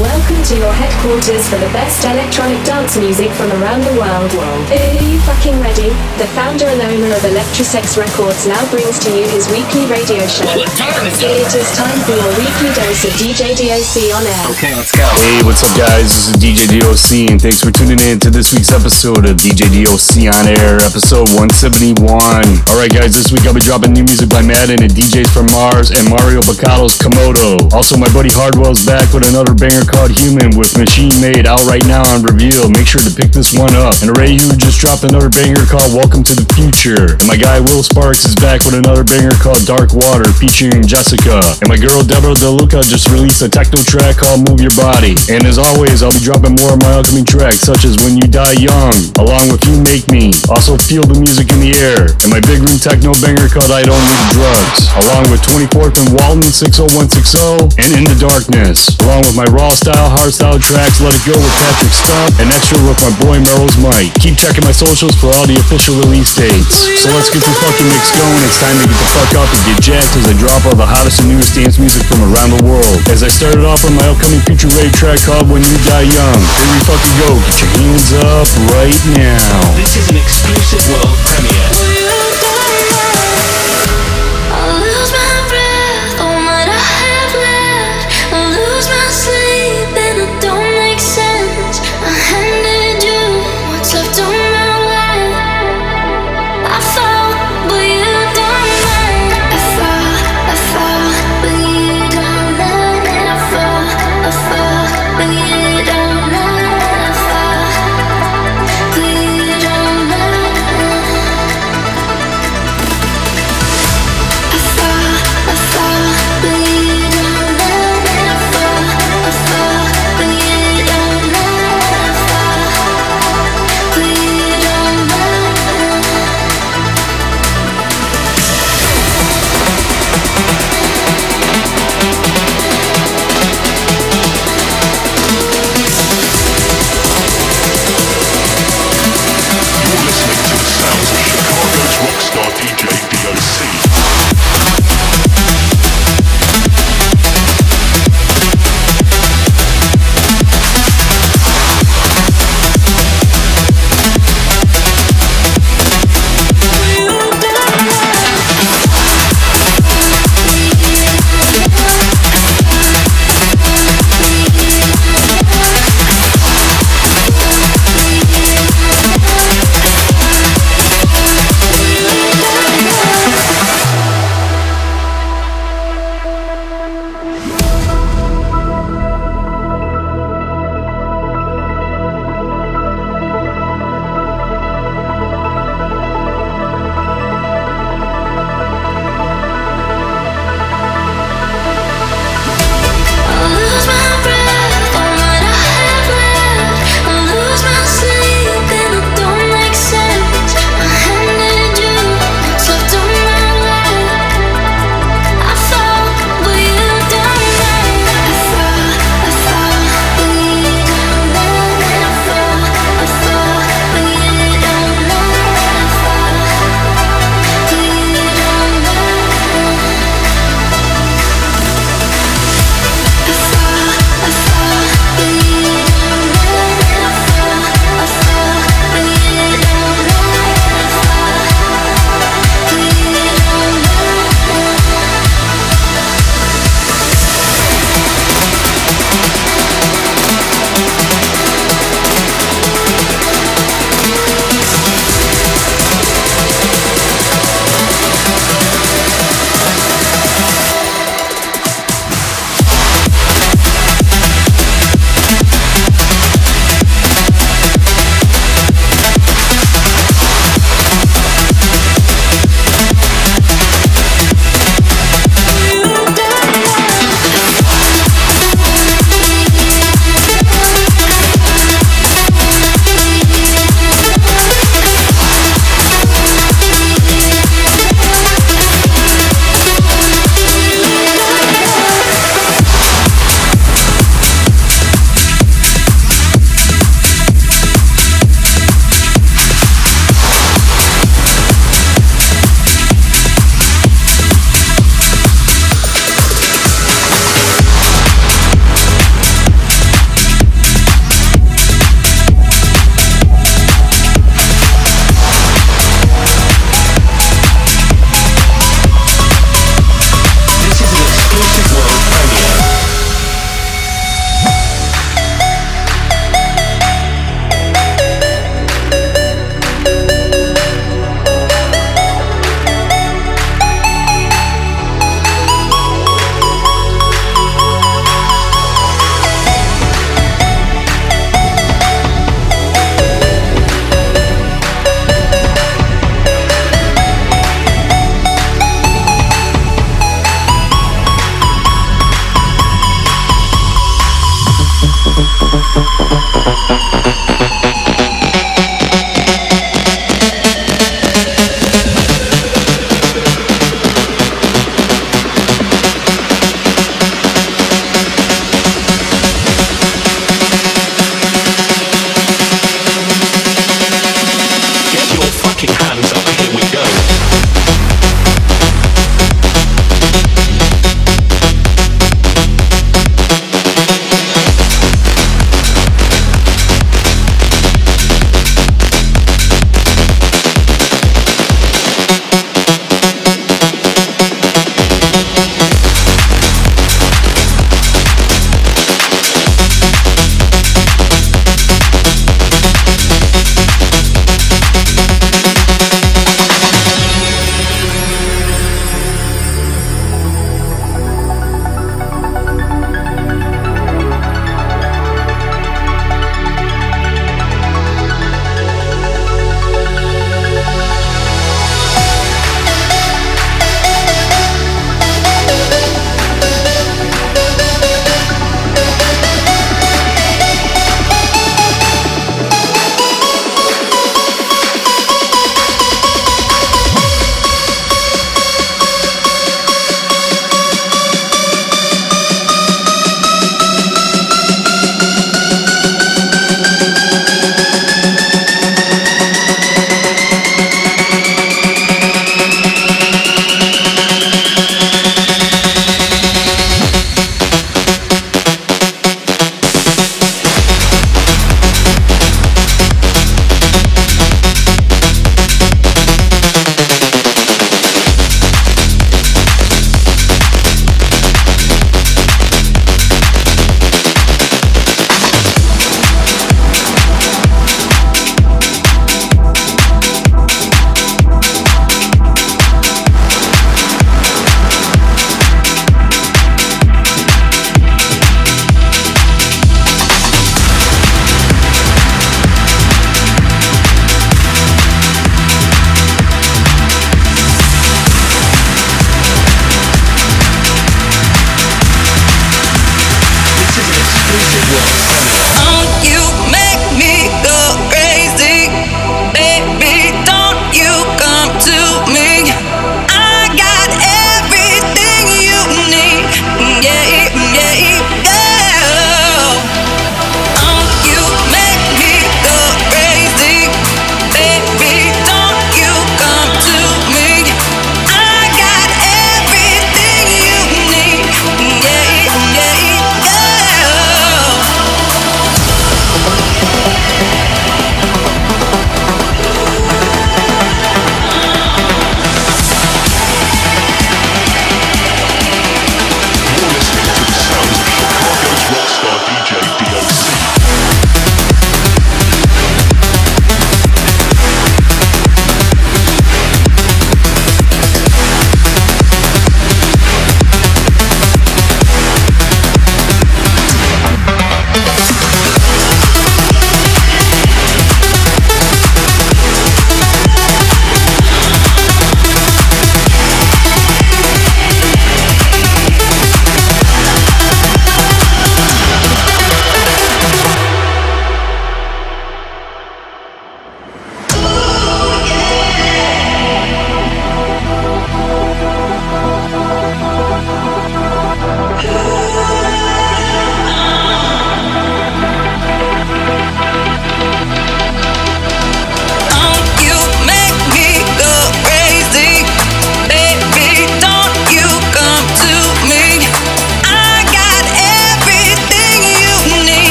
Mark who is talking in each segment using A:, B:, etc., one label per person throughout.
A: Welcome to your headquarters for the best electronic dance music from around the world. Are you fucking ready? The founder and owner of Electrosex Records now brings to you his weekly radio show. It is time for your weekly dose of DJ DOC on air.
B: Okay, let's go.
C: Hey, what's up, guys? This is DJ DOC, and thanks for tuning in to this week's episode of DJ DOC on Air, episode 171. Alright, guys, this week I'll be dropping new music by MATTN and DJs from Mars and Mauro Picotto's Komodo. Also, my buddy Hardwell's back with another banger called Human with Machine Made out right now on Reveal. Make sure to pick this one up. And Ray Hu just dropped another banger called Welcome to the Future. And my guy Will Sparks is back with another banger called Dark Water featuring Jessica. And my girl Deborah DeLuca just released a techno track called Move Your Body. And as always, I'll be dropping more of my upcoming tracks such as When You Die Young, along with You Make Me. Also, Feel the Music in the Air. And my big room techno banger called I Don't Need Drugs. Along with 24th and Walton 60160 and In the Darkness. Along with my raw style, hard style tracks, Let It Go with Patrick Stump, and extra with my boy Melrose Mike. Keep checking my socials for all the official release dates. So let's get the fucking mix going. It's time to get the fuck up and get jacked as I drop all the hottest and newest dance music from around the world. As I started off on my upcoming future rave track called When You Die Young. Here we fucking go. Get your hands up right now.
B: This is an exclusive world premiere.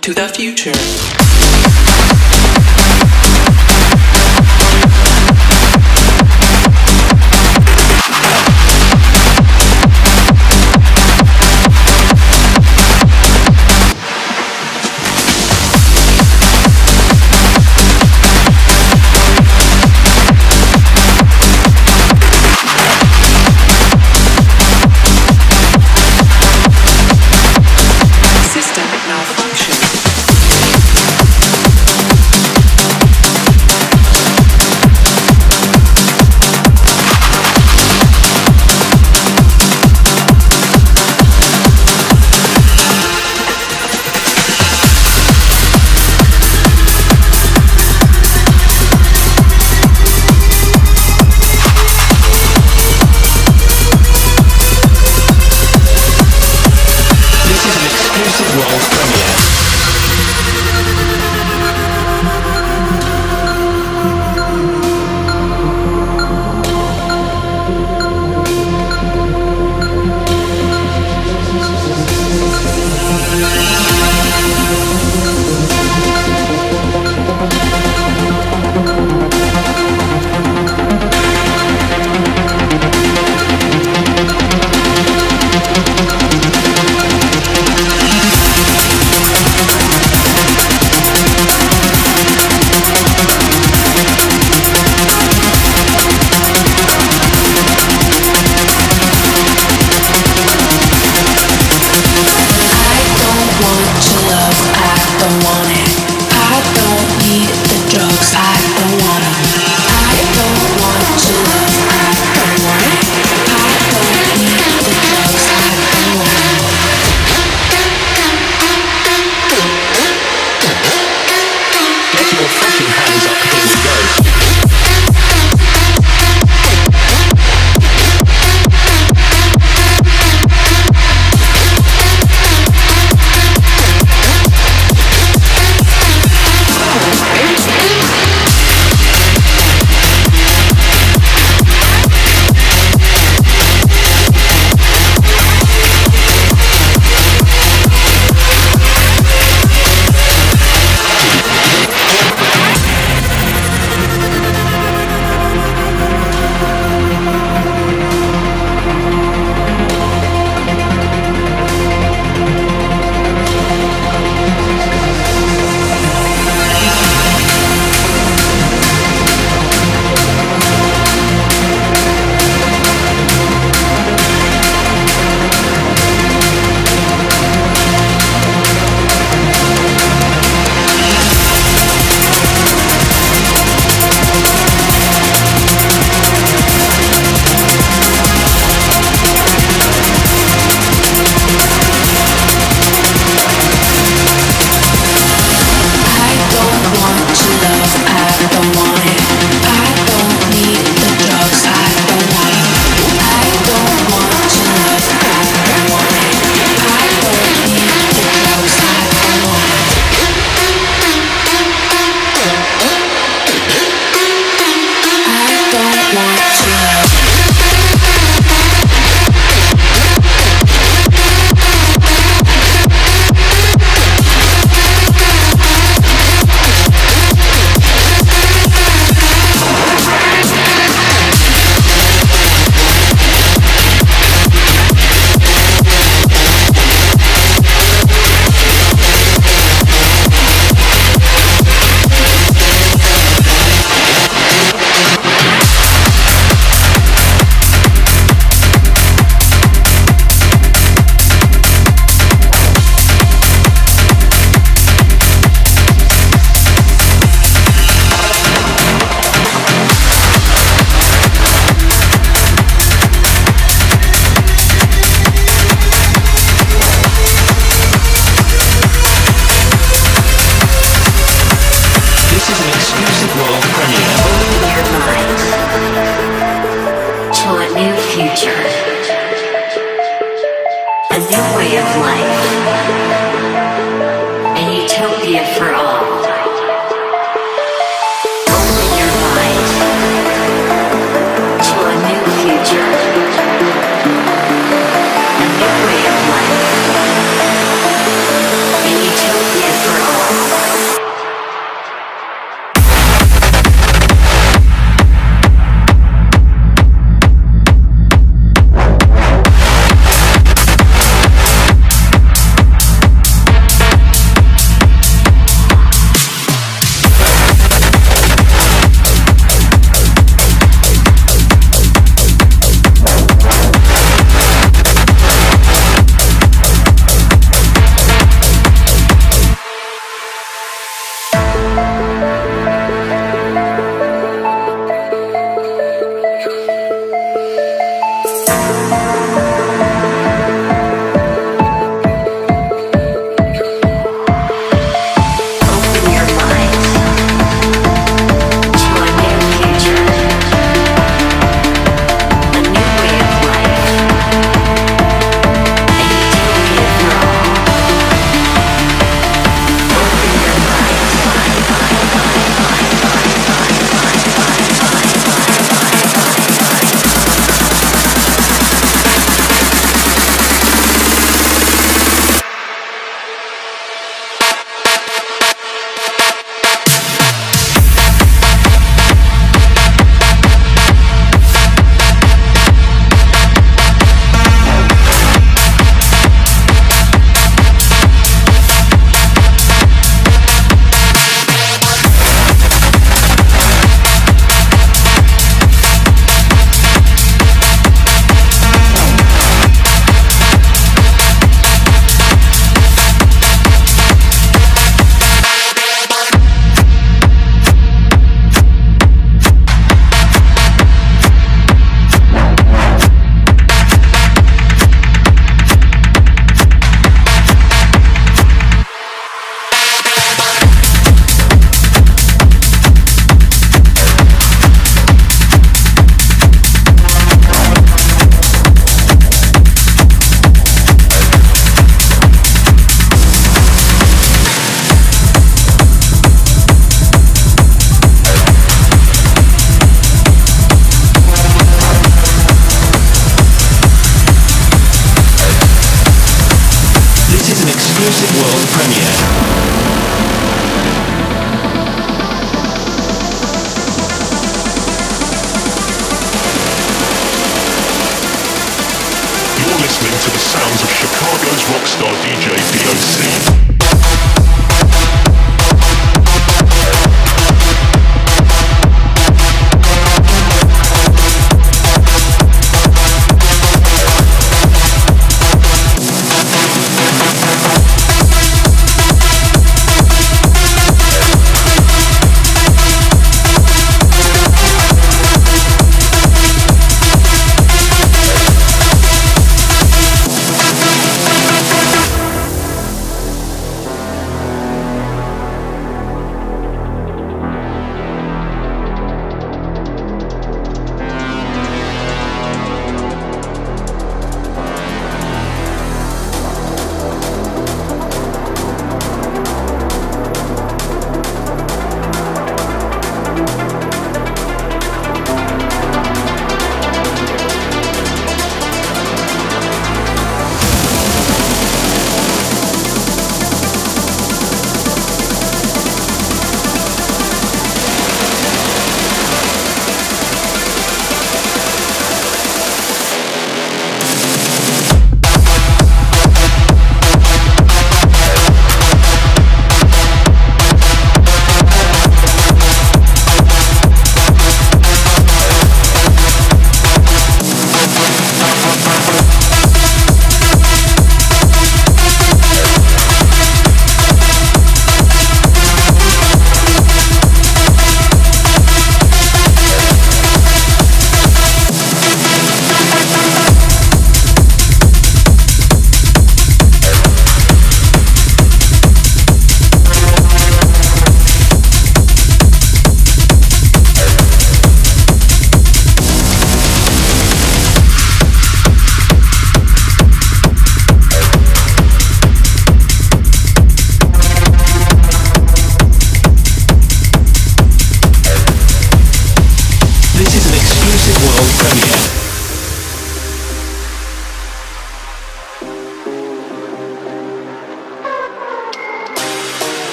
D: To the future.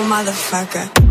E: Motherfucker.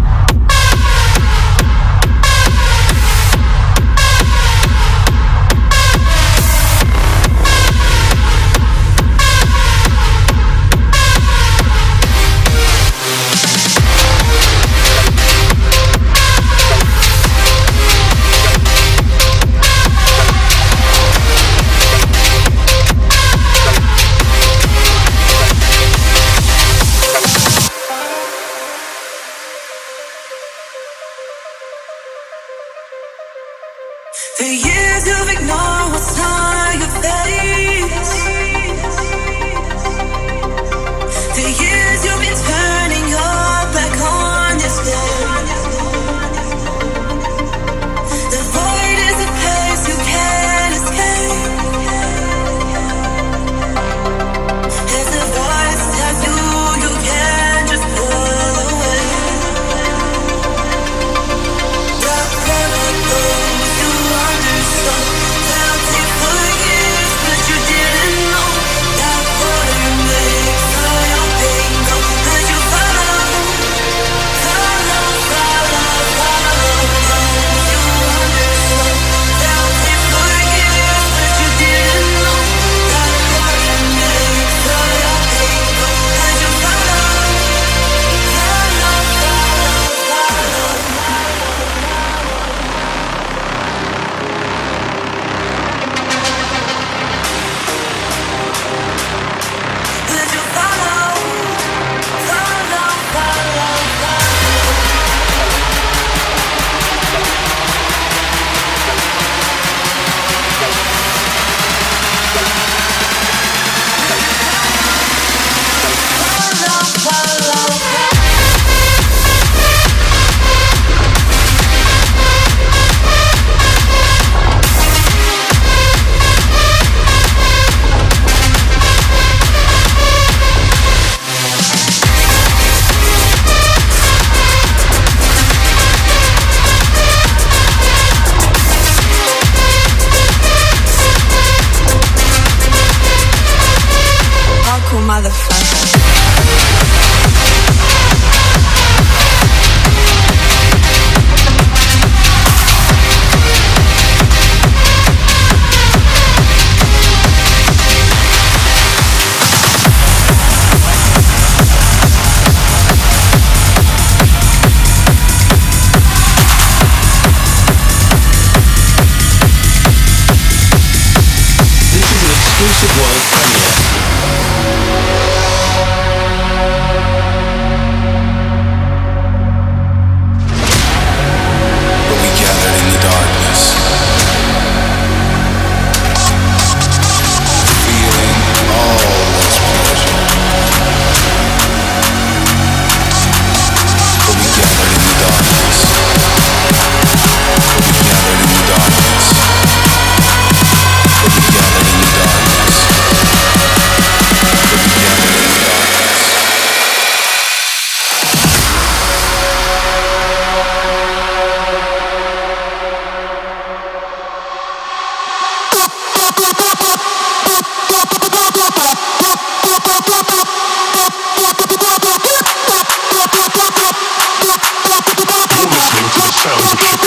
F: To the sounds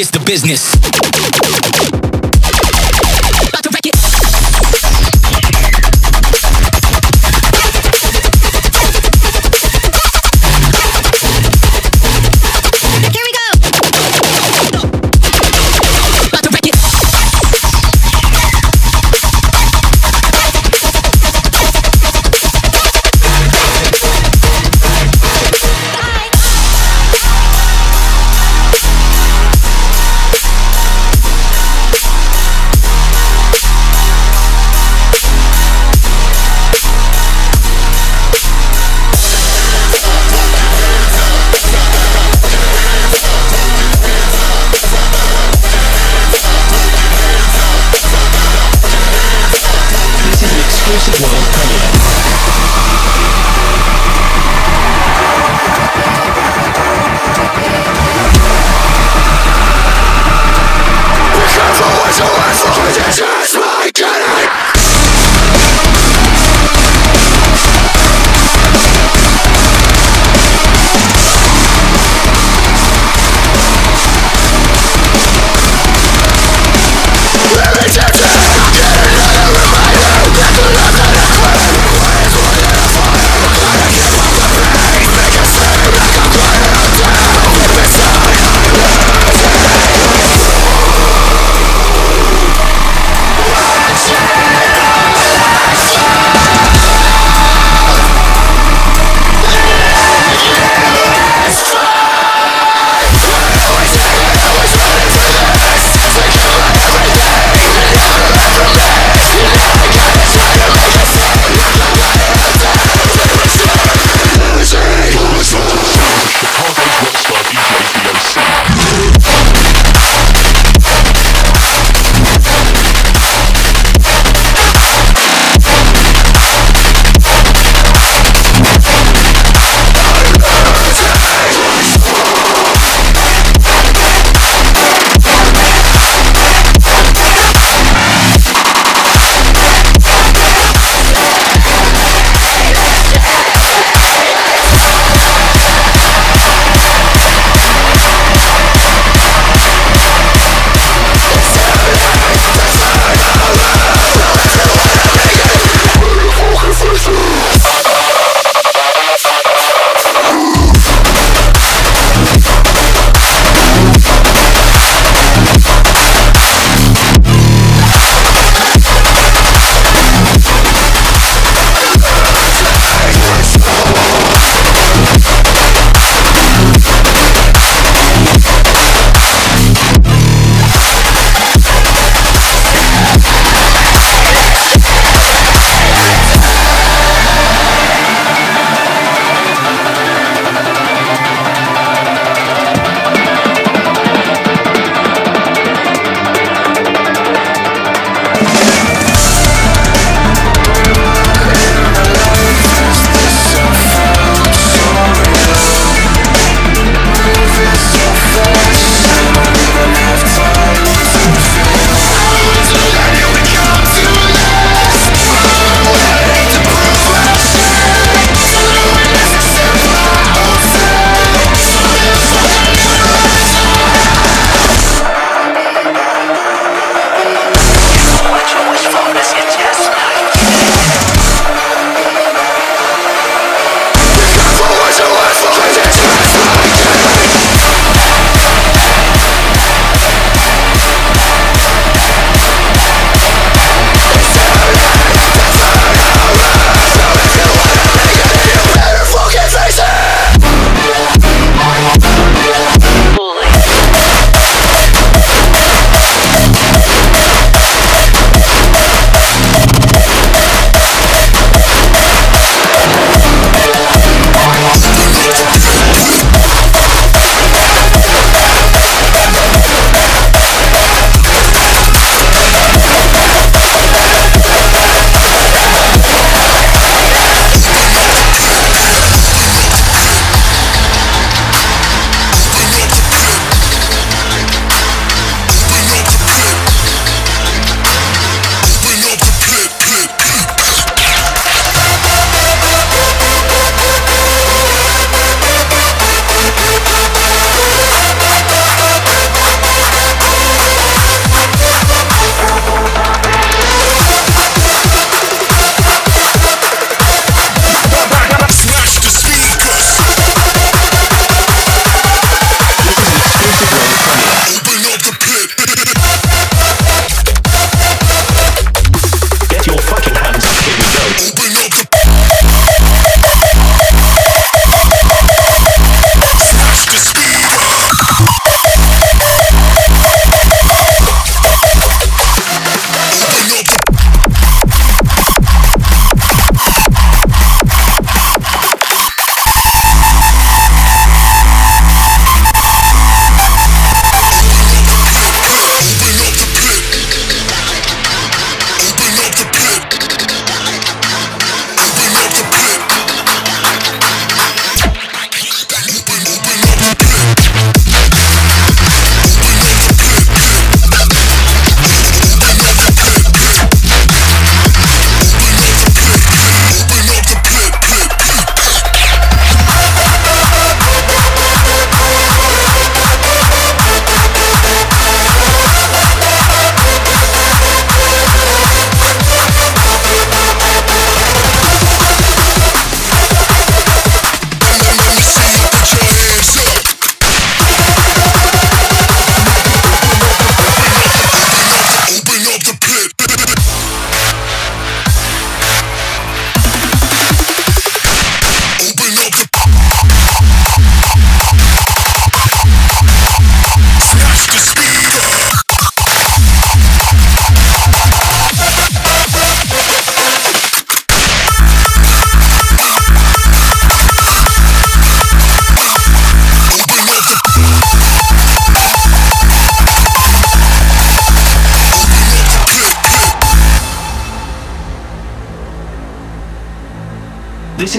G: This the business.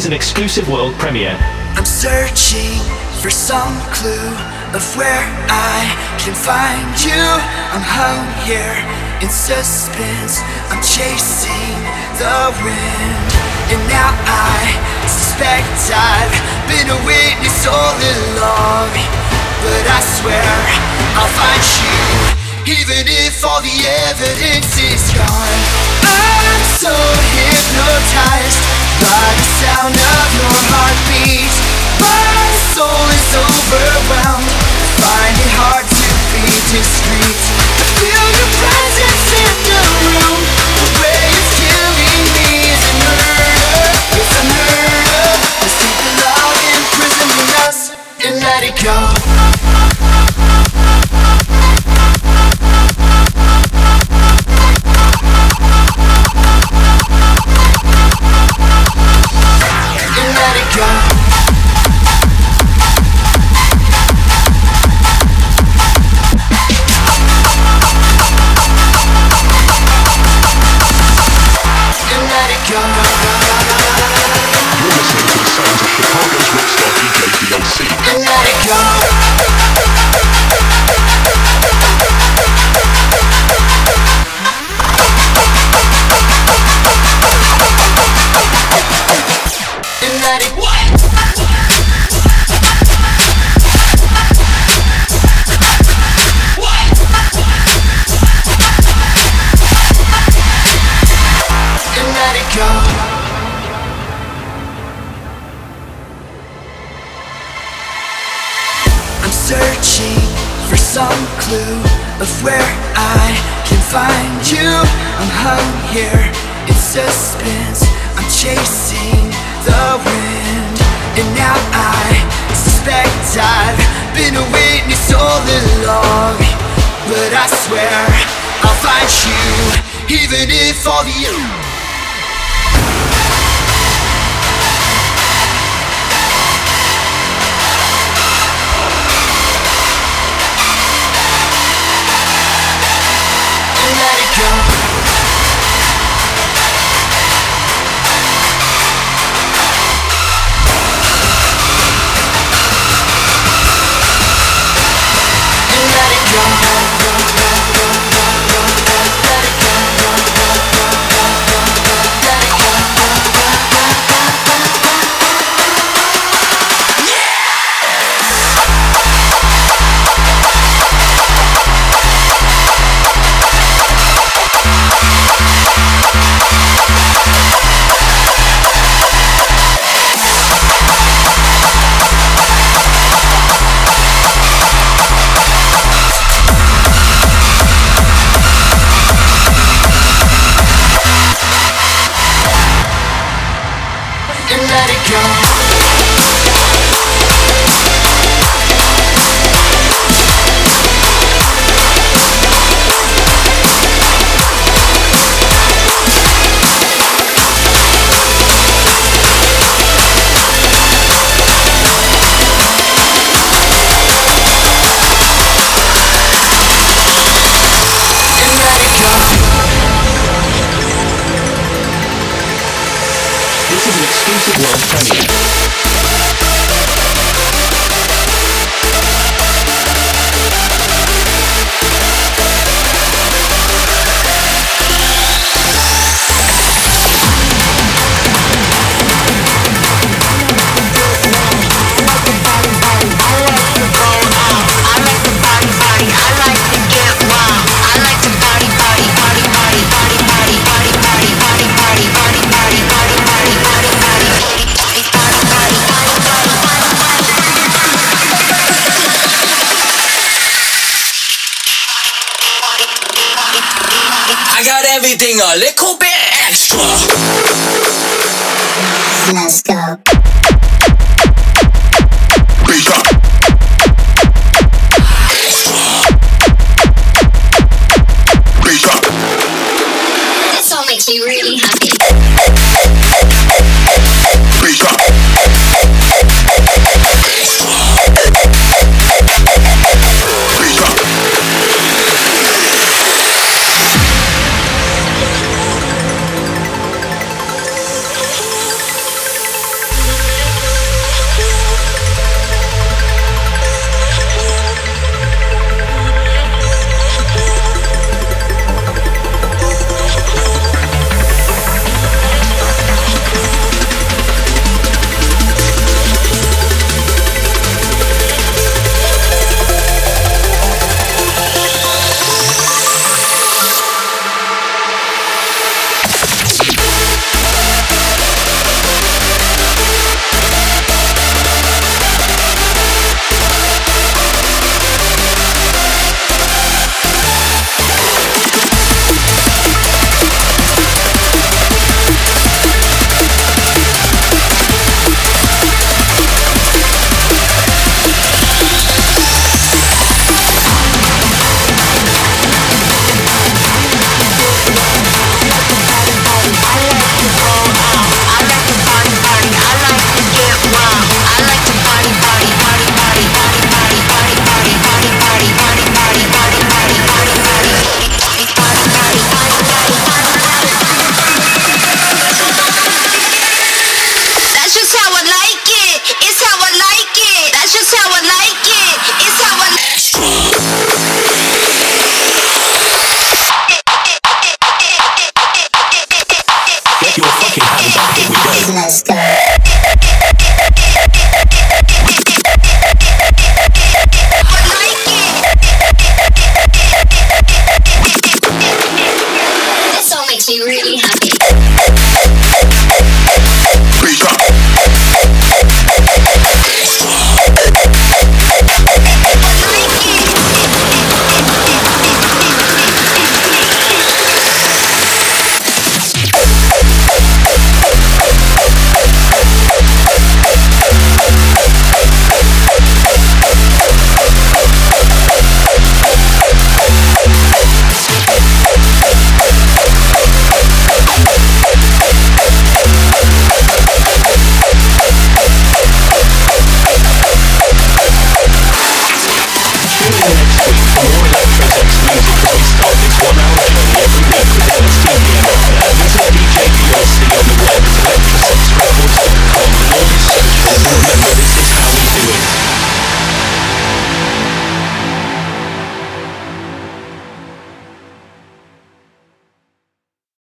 B: Is an exclusive world premiere.
H: I'm searching for some clue of where I can find you. I'm hung here in suspense. I'm chasing the wind. And now I suspect I've been a witness all along. But I swear I'll find you. Even if all the evidence is gone, I'm so hypnotized by the sound of your heartbeat. My soul is overwhelmed. Find it hard to feel your presence in the room. The way it's killing me is a murder. It's a murder. Love imprisoning us and let it go. And let some clue of where I can find you. I'm hung here in suspense. I'm chasing the wind, and now I suspect I've been a witness all along. But I swear I'll find you, even if all the
B: world premiere.